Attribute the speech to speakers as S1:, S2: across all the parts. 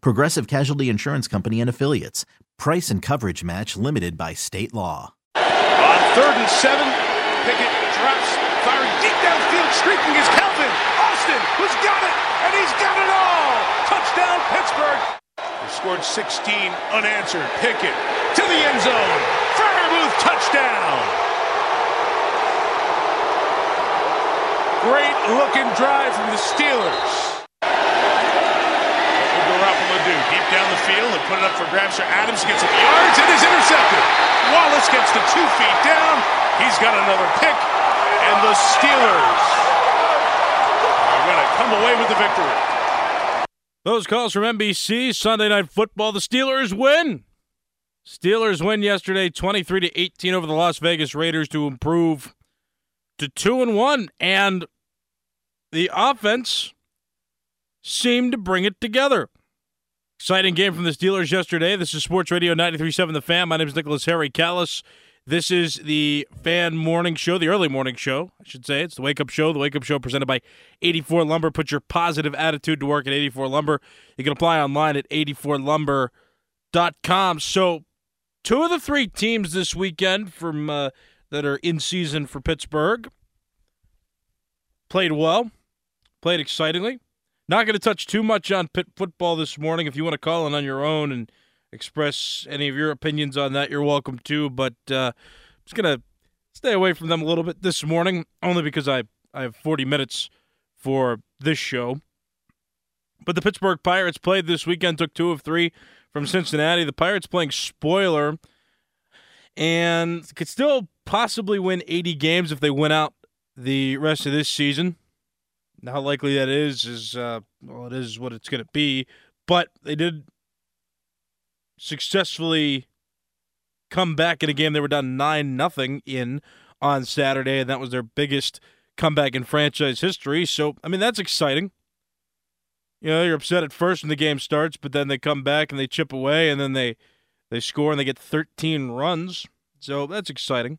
S1: Progressive Casualty Insurance Company and Affiliates. Price and coverage match limited by state law.
S2: On third and seven, Pickett drops, firing deep downfield, streaking is Calvin. Austin, who's got it, and he's got it all. Touchdown, Pittsburgh. They scored 16 unanswered. Pickett to the end zone. Freiermuth touchdown. Great looking drive from the Steelers. Do? Deep down the field and put it up for grabs Adams. Gets some yards and is intercepted. Wallace gets to two feet down. He's got another pick. And the Steelers are going to come away with the victory.
S3: Those calls from NBC Sunday Night Football. The Steelers win. Steelers win yesterday, twenty-three to eighteen over the Las Vegas Raiders to improve to two and one, and the offense seemed to bring it together. Exciting game from the Steelers yesterday. This is Sports Radio 93.7 The Fan. My name is Nicholas Harry Callas. This is the fan morning show, the early morning show, I should say. It's the wake up show. The wake up show presented by 84 Lumber. Put your positive attitude to work at 84 Lumber. You can apply online at 84lumber.com. So, two of the three teams this weekend from uh, that are in season for Pittsburgh played well, played excitingly. Not going to touch too much on Pitt football this morning. If you want to call in on your own and express any of your opinions on that, you're welcome to. But uh, I'm just going to stay away from them a little bit this morning, only because I, I have 40 minutes for this show. But the Pittsburgh Pirates played this weekend, took two of three from Cincinnati. The Pirates playing spoiler and could still possibly win 80 games if they win out the rest of this season. How likely that is is uh, well, it is what it's going to be. But they did successfully come back in a game they were down nine nothing in on Saturday, and that was their biggest comeback in franchise history. So I mean that's exciting. You know, you're upset at first when the game starts, but then they come back and they chip away, and then they they score and they get 13 runs. So that's exciting.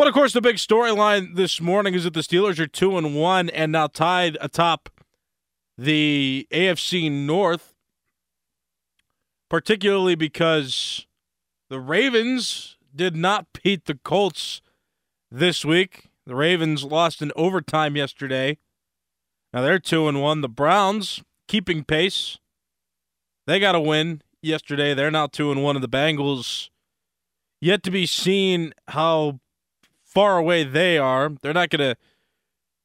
S3: But of course, the big storyline this morning is that the Steelers are two and one and now tied atop the AFC North, particularly because the Ravens did not beat the Colts this week. The Ravens lost in overtime yesterday. Now they're two and one. The Browns keeping pace. They got a win yesterday. They're now two and one. of the Bengals yet to be seen how far away they are. They're not going to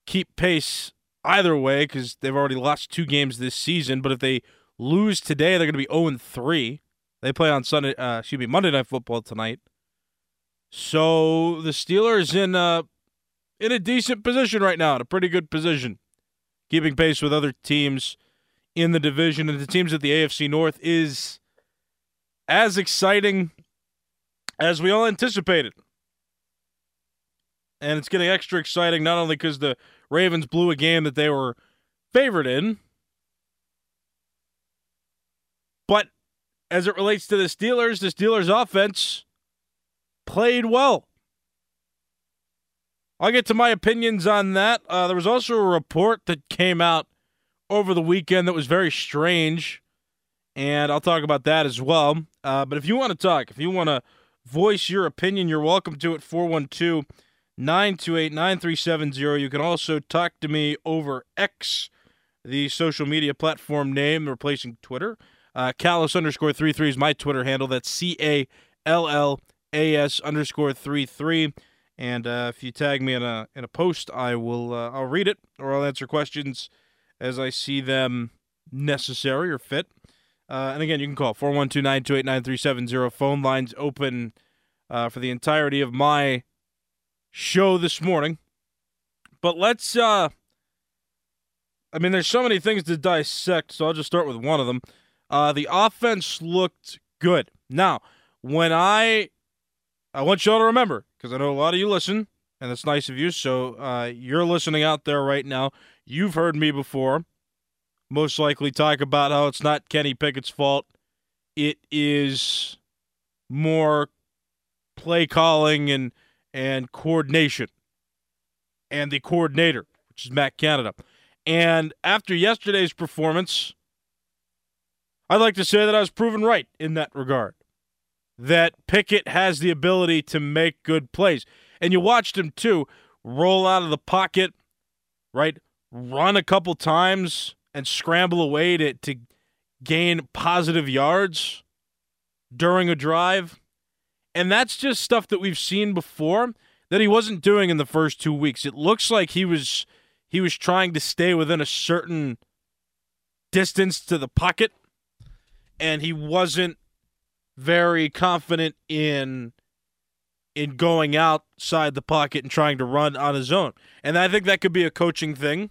S3: keep pace either way because they've already lost two games this season. But if they lose today, they're going to be 0 3. They play on Sunday, uh, excuse me, Monday Night Football tonight. So the Steelers in a in a decent position right now, in a pretty good position, keeping pace with other teams in the division and the teams at the AFC North is as exciting as we all anticipated and it's getting extra exciting not only because the Ravens blew a game that they were favored in, but as it relates to the Steelers, the Steelers' offense played well. I'll get to my opinions on that. Uh, there was also a report that came out over the weekend that was very strange, and I'll talk about that as well. Uh, but if you want to talk, if you want to voice your opinion, you're welcome to it. 412- 928 9370. You can also talk to me over X, the social media platform name replacing Twitter. Uh, Callas underscore three three is my Twitter handle. That's C A L L A S underscore three three. And uh, if you tag me in a in a post, I will uh, I'll read it or I'll answer questions as I see them necessary or fit. Uh, and again, you can call 412 928 9370. Phone lines open uh, for the entirety of my show this morning. But let's, uh, I mean, there's so many things to dissect, so I'll just start with one of them. Uh, the offense looked good. Now, when I, I want y'all to remember, because I know a lot of you listen, and it's nice of you. So uh, you're listening out there right now. You've heard me before most likely talk about how it's not Kenny Pickett's fault. It is more play calling and and coordination and the coordinator, which is Matt Canada. And after yesterday's performance, I'd like to say that I was proven right in that regard. That Pickett has the ability to make good plays. And you watched him too roll out of the pocket, right? Run a couple times and scramble away to, to gain positive yards during a drive. And that's just stuff that we've seen before that he wasn't doing in the first two weeks. It looks like he was he was trying to stay within a certain distance to the pocket, and he wasn't very confident in in going outside the pocket and trying to run on his own. And I think that could be a coaching thing.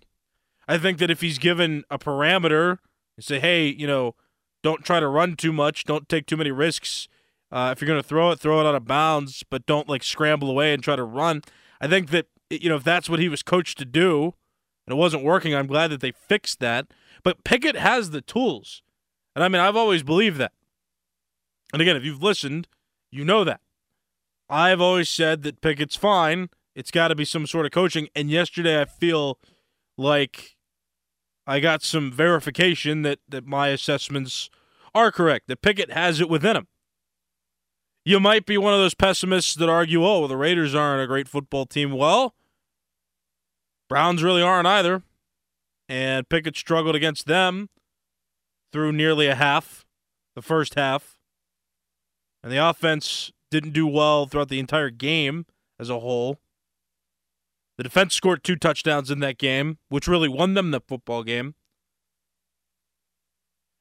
S3: I think that if he's given a parameter and say, hey, you know, don't try to run too much, don't take too many risks. Uh, if you're going to throw it, throw it out of bounds, but don't like scramble away and try to run. I think that you know if that's what he was coached to do, and it wasn't working, I'm glad that they fixed that. But Pickett has the tools, and I mean I've always believed that. And again, if you've listened, you know that. I've always said that Pickett's fine. It's got to be some sort of coaching. And yesterday, I feel like I got some verification that, that my assessments are correct, that Pickett has it within him. You might be one of those pessimists that argue, oh, the Raiders aren't a great football team. Well, Browns really aren't either. And Pickett struggled against them through nearly a half, the first half. And the offense didn't do well throughout the entire game as a whole. The defense scored two touchdowns in that game, which really won them the football game.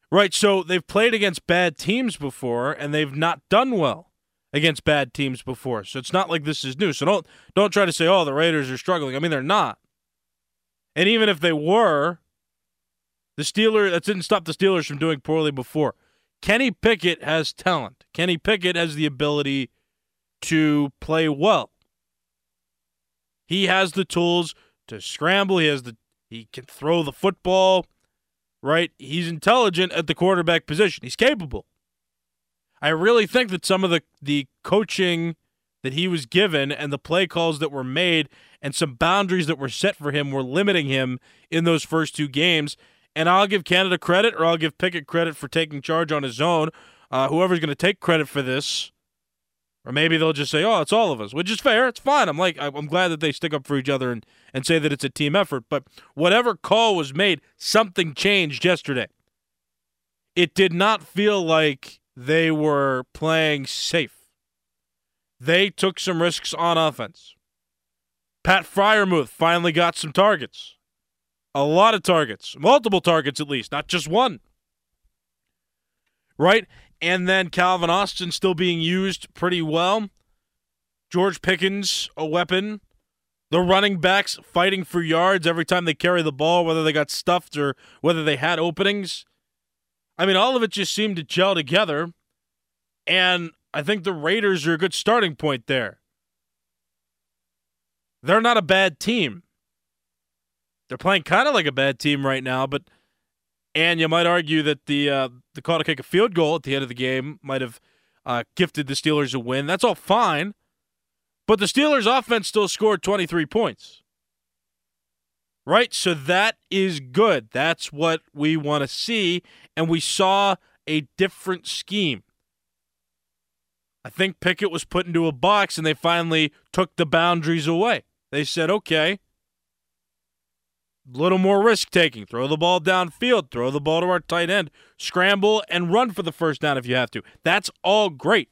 S3: Right, so they've played against bad teams before and they've not done well against bad teams before. So it's not like this is new. So don't don't try to say, "Oh, the Raiders are struggling." I mean, they're not. And even if they were, the Steelers that didn't stop the Steelers from doing poorly before. Kenny Pickett has talent. Kenny Pickett has the ability to play well. He has the tools to scramble. He has the he can throw the football, right? He's intelligent at the quarterback position. He's capable. I really think that some of the the coaching that he was given and the play calls that were made and some boundaries that were set for him were limiting him in those first two games. And I'll give Canada credit or I'll give Pickett credit for taking charge on his own. Uh, whoever's going to take credit for this or maybe they'll just say, "Oh, it's all of us," which is fair. It's fine. I'm like, I'm glad that they stick up for each other and and say that it's a team effort. But whatever call was made, something changed yesterday. It did not feel like they were playing safe. They took some risks on offense. Pat Freiermuth finally got some targets. A lot of targets, multiple targets at least, not just one. Right? and then Calvin Austin still being used pretty well. George Pickens, a weapon. The running backs fighting for yards every time they carry the ball, whether they got stuffed or whether they had openings. I mean, all of it just seemed to gel together. And I think the Raiders are a good starting point there. They're not a bad team. They're playing kind of like a bad team right now, but and you might argue that the uh, the call to kick a field goal at the end of the game might have uh, gifted the Steelers a win. That's all fine, but the Steelers' offense still scored 23 points. Right, so that is good. That's what we want to see, and we saw a different scheme. I think Pickett was put into a box, and they finally took the boundaries away. They said, "Okay, little more risk taking. Throw the ball downfield, throw the ball to our tight end, scramble and run for the first down if you have to. That's all great.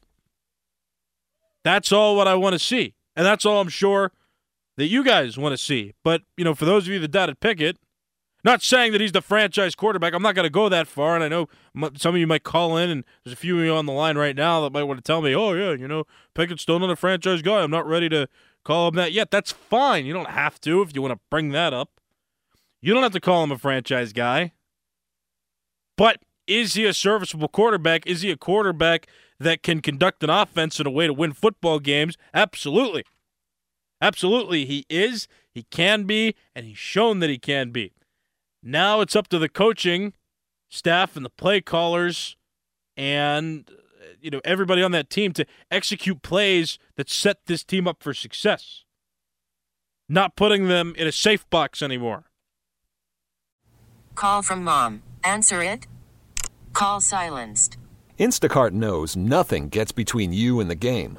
S3: That's all what I want to see. And that's all I'm sure that you guys want to see. But, you know, for those of you that doubted Pickett, not saying that he's the franchise quarterback. I'm not going to go that far. And I know some of you might call in, and there's a few of you on the line right now that might want to tell me, oh, yeah, you know, Pickett's still not a franchise guy. I'm not ready to call him that yet. That's fine. You don't have to if you want to bring that up. You don't have to call him a franchise guy. But is he a serviceable quarterback? Is he a quarterback that can conduct an offense in a way to win football games? Absolutely. Absolutely, he is, he can be, and he's shown that he can be. Now it's up to the coaching staff and the play callers and you know everybody on that team to execute plays that set this team up for success. Not putting them in a safe box anymore.
S4: Call from mom. Answer it. Call silenced.
S5: Instacart knows nothing gets between you and the game.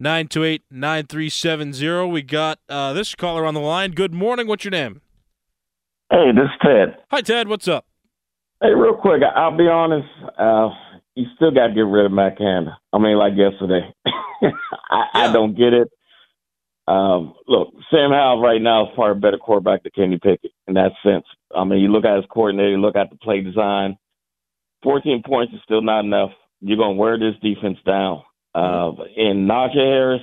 S3: 928 9370. We got uh, this caller on the line. Good morning. What's your name?
S6: Hey, this is Ted.
S3: Hi, Ted. What's up?
S6: Hey, real quick, I'll be honest. Uh, you still got to get rid of Matt Canada. I mean, like yesterday. I, yeah. I don't get it. Um, look, Sam Howell right now is far a better quarterback than Kenny Pickett in that sense. I mean, you look at his coordinator, you look at the play design. 14 points is still not enough. You're going to wear this defense down. Uh, and Najee Harris,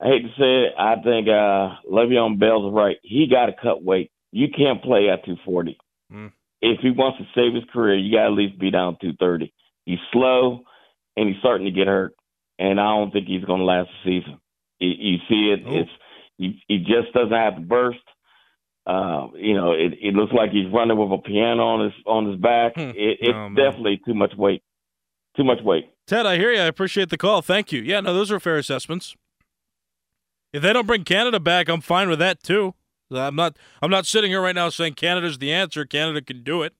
S6: I hate to say it, I think uh, Le'Veon Bell's right. He got to cut weight. You can't play at 240. Mm. If he wants to save his career, you got to at least be down 230. He's slow, and he's starting to get hurt, and I don't think he's going to last the season. You, you see it. It's he, he just doesn't have the burst. Uh, you know, it, it looks like he's running with a piano on his on his back. Hmm. It, it's oh, definitely too much weight. Too much weight.
S3: Ted, I hear you. I appreciate the call. Thank you. Yeah, no, those are fair assessments. If they don't bring Canada back, I'm fine with that too. I'm not. I'm not sitting here right now saying Canada's the answer. Canada can do it.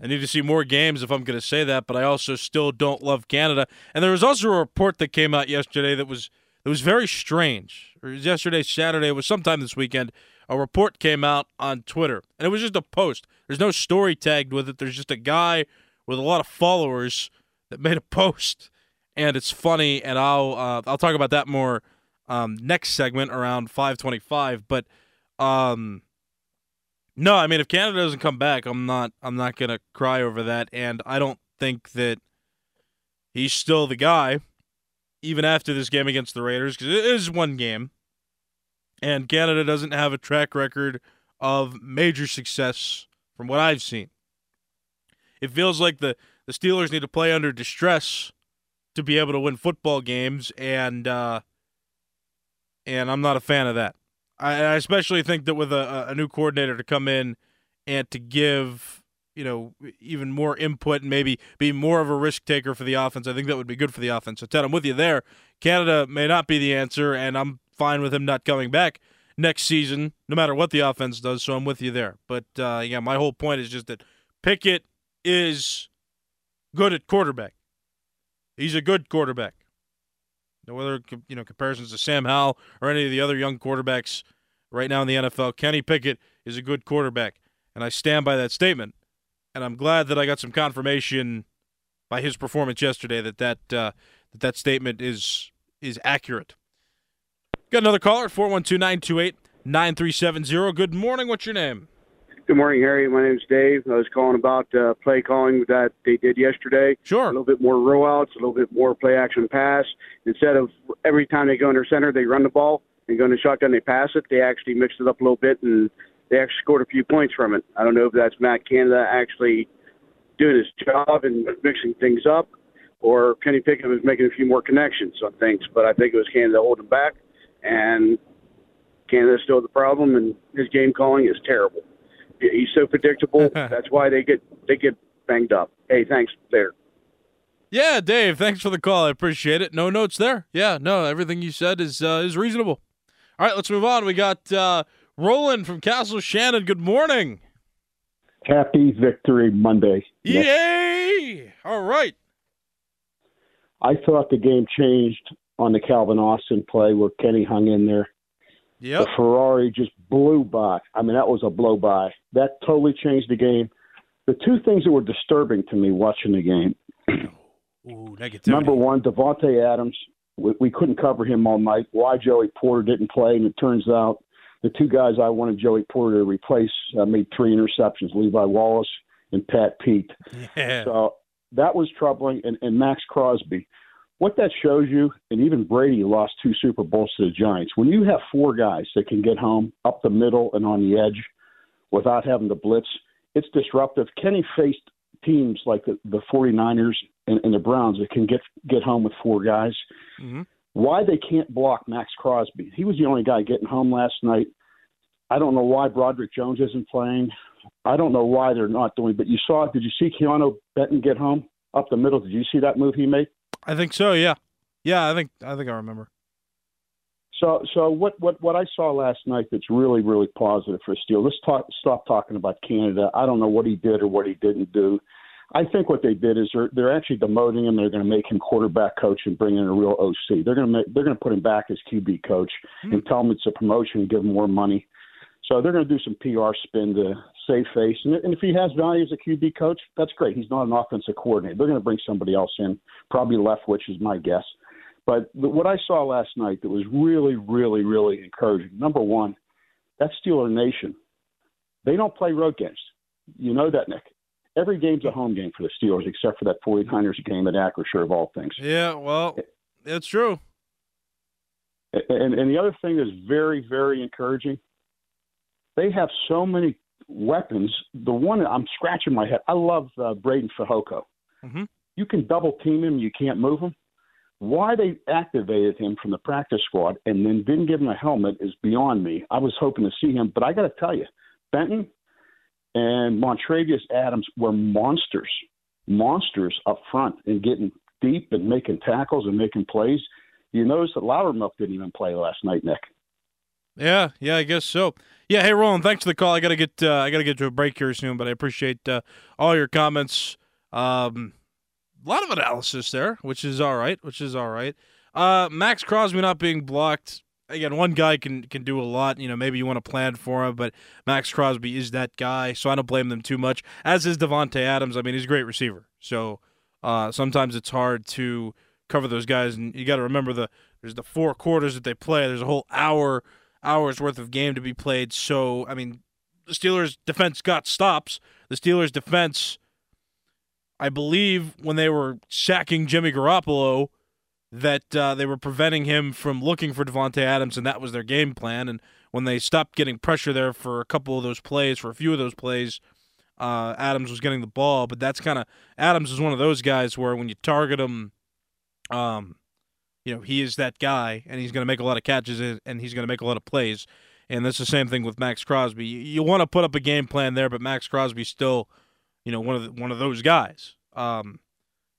S3: I need to see more games if I'm going to say that, but I also still don't love Canada. And there was also a report that came out yesterday that was it was very strange. It was yesterday, Saturday, it was sometime this weekend. A report came out on Twitter, and it was just a post. There's no story tagged with it. There's just a guy with a lot of followers that made a post, and it's funny. And I'll uh, I'll talk about that more um, next segment around 5:25. But um, no, I mean if Canada doesn't come back, I'm not I'm not gonna cry over that, and I don't think that he's still the guy even after this game against the Raiders, because it is one game. And Canada doesn't have a track record of major success from what I've seen. It feels like the, the Steelers need to play under distress to be able to win football games, and uh, and I'm not a fan of that. I, I especially think that with a, a new coordinator to come in and to give you know, even more input and maybe be more of a risk taker for the offense. I think that would be good for the offense. So, Ted, I'm with you there. Canada may not be the answer, and I'm fine with him not coming back next season, no matter what the offense does. So, I'm with you there. But, uh, yeah, my whole point is just that Pickett is good at quarterback. He's a good quarterback. No other, you know, comparisons to Sam Howell or any of the other young quarterbacks right now in the NFL. Kenny Pickett is a good quarterback, and I stand by that statement and I'm glad that I got some confirmation by his performance yesterday that that uh, that, that statement is is accurate. Got another caller at 412-928-9370. Good morning. What's your name?
S7: Good morning, Harry. My name's Dave. I was calling about uh, play calling that they did yesterday.
S3: Sure.
S7: A little bit more rollouts, a little bit more play action pass. Instead of every time they go under center, they run the ball and go into shotgun, they pass it. They actually mixed it up a little bit and they actually scored a few points from it. I don't know if that's Matt Canada actually doing his job and mixing things up, or Kenny Pickett was making a few more connections on things. But I think it was Canada holding back, and Canada's still the problem, and his game calling is terrible. He's so predictable. that's why they get they get banged up. Hey, thanks. There.
S3: Yeah, Dave, thanks for the call. I appreciate it. No notes there. Yeah, no, everything you said is uh, is reasonable. All right, let's move on. We got uh, Roland from Castle Shannon. Good morning.
S8: Happy Victory Monday.
S3: Yay! All right.
S8: I thought the game changed on the Calvin Austin play where Kenny hung in there.
S3: Yeah.
S8: The Ferrari just blew by. I mean, that was a blow by. That totally changed the game. The two things that were disturbing to me watching the game.
S3: Ooh.
S8: Number one, Davante Adams. We, we couldn't cover him all night. Why Joey Porter didn't play, and it turns out the two guys I wanted Joey Porter to replace uh, made three interceptions: Levi Wallace and Pat Pete.
S3: Yeah.
S8: So that was troubling. And, and Maxx Crosby, what that shows you, and even Brady lost two Super Bowls to the Giants. When you have four guys that can get home up the middle and on the edge without having to blitz, it's disruptive. Kenny faced teams like the, the 49ers and, and the Browns that can get get home with four guys.
S3: Mhm.
S8: Why they can't block Maxx Crosby? He was the only guy getting home last night. I don't know why Broderick Jones isn't playing. I don't know why they're not doing. But you saw, did you see Keanu Benton get home up the middle? Did you see that move he made?
S3: I think so. Yeah. Yeah, I think I think I remember.
S8: So, so what, what, what I saw last night that's really, really positive for Steele. Let's talk, stop talking about Canada. I don't know what he did or what he didn't do. I think what they did is they're they're actually demoting him. They're going to make him quarterback coach and bring in a real OC. They're going to make they're going to put him back as QB coach hmm. and tell him it's a promotion and give him more money. So they're going to do some PR spin to save face. And, and if he has value as a QB coach, that's great. He's not an offensive coordinator. They're going to bring somebody else in, probably Leftwich is my guess. But the, what I saw last night that was really, really, really encouraging. Number one, that Steeler Nation, they don't play road games. You know that, Nick. Every game's a home game for the Steelers, except for that 49ers game at Acrisure of all things.
S3: Yeah, well, it's true.
S8: And, and the other thing that's very, very encouraging, they have so many weapons. The one I'm scratching my head. I love uh, Breiden Fehoko.
S3: Mhm.
S8: You can double team him. You can't move him. Why they activated him from the practice squad and then didn't give him a helmet is beyond me. I was hoping to see him, but I got to tell you, Benton and Montravius Adams were monsters, monsters up front and getting deep and making tackles and making plays. You notice that Loudermilk didn't even play last night, Nick.
S3: Yeah, yeah, I guess so. Yeah, hey Roland, thanks for the call. I gotta get uh, I gotta get to a break here soon, but I appreciate uh, all your comments. Um, a lot of analysis there, which is all right, which is all right. Uh, Maxx Crosby not being blocked. Again, one guy can can do a lot. You know, maybe you want to plan for him, but Maxx Crosby is that guy, so I don't blame them too much. As is Davante Adams. I mean, he's a great receiver, so uh, sometimes it's hard to cover those guys, and you got to remember the there's the four quarters that they play. There's a whole hour hours worth of game to be played. So I mean, the Steelers' defense got stops. The Steelers' defense, I believe, when they were sacking Jimmy Garoppolo, that uh, they were preventing him from looking for Davante Adams, and that was their game plan. And when they stopped getting pressure there for a couple of those plays, for a few of those plays, uh, Adams was getting the ball. But that's kind of Adams is one of those guys where when you target him, um, you know, he is that guy, and he's going to make a lot of catches and- he's going to make a lot of plays. And that's the same thing with Maxx Crosby. You, you want to put up a game plan there, but Maxx Crosby's still, you know, one of the, one of those guys. Um,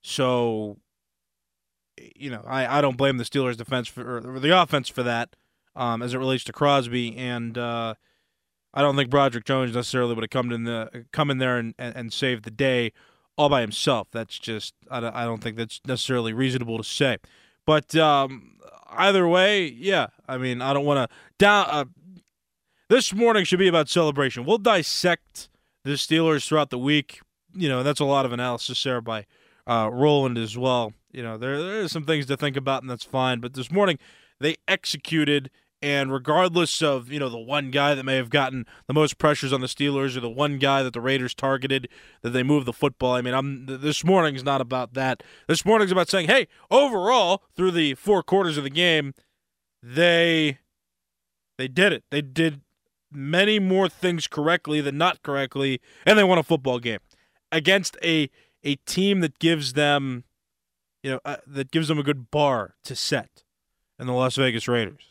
S3: so, you know, I, I don't blame the Steelers' defense for or the offense for that, um, as it relates to Crosby, and uh, I don't think Broderick Jones necessarily would have come in the come in there and, and, and saved the day all by himself. That's just I I don't think that's necessarily reasonable to say. But um, either way, yeah. I mean, I don't want to down. Uh, this morning should be about celebration. We'll dissect the Steelers throughout the week. You know, that's a lot of analysis there by uh, Roland as well. You know, there there are some things to think about, and that's fine. But this morning, they executed, and regardless of you know the one guy that may have gotten the most pressures on the Steelers, or the one guy that the Raiders targeted, that they moved the football. I mean, I'm th- this morning's not about that. This morning's about saying, hey, overall, through the four quarters of the game, they they did it. They did many more things correctly than not correctly, and they won a football game against a a team that gives them, you know, uh, that gives them a good bar to set, and the Las Vegas Raiders.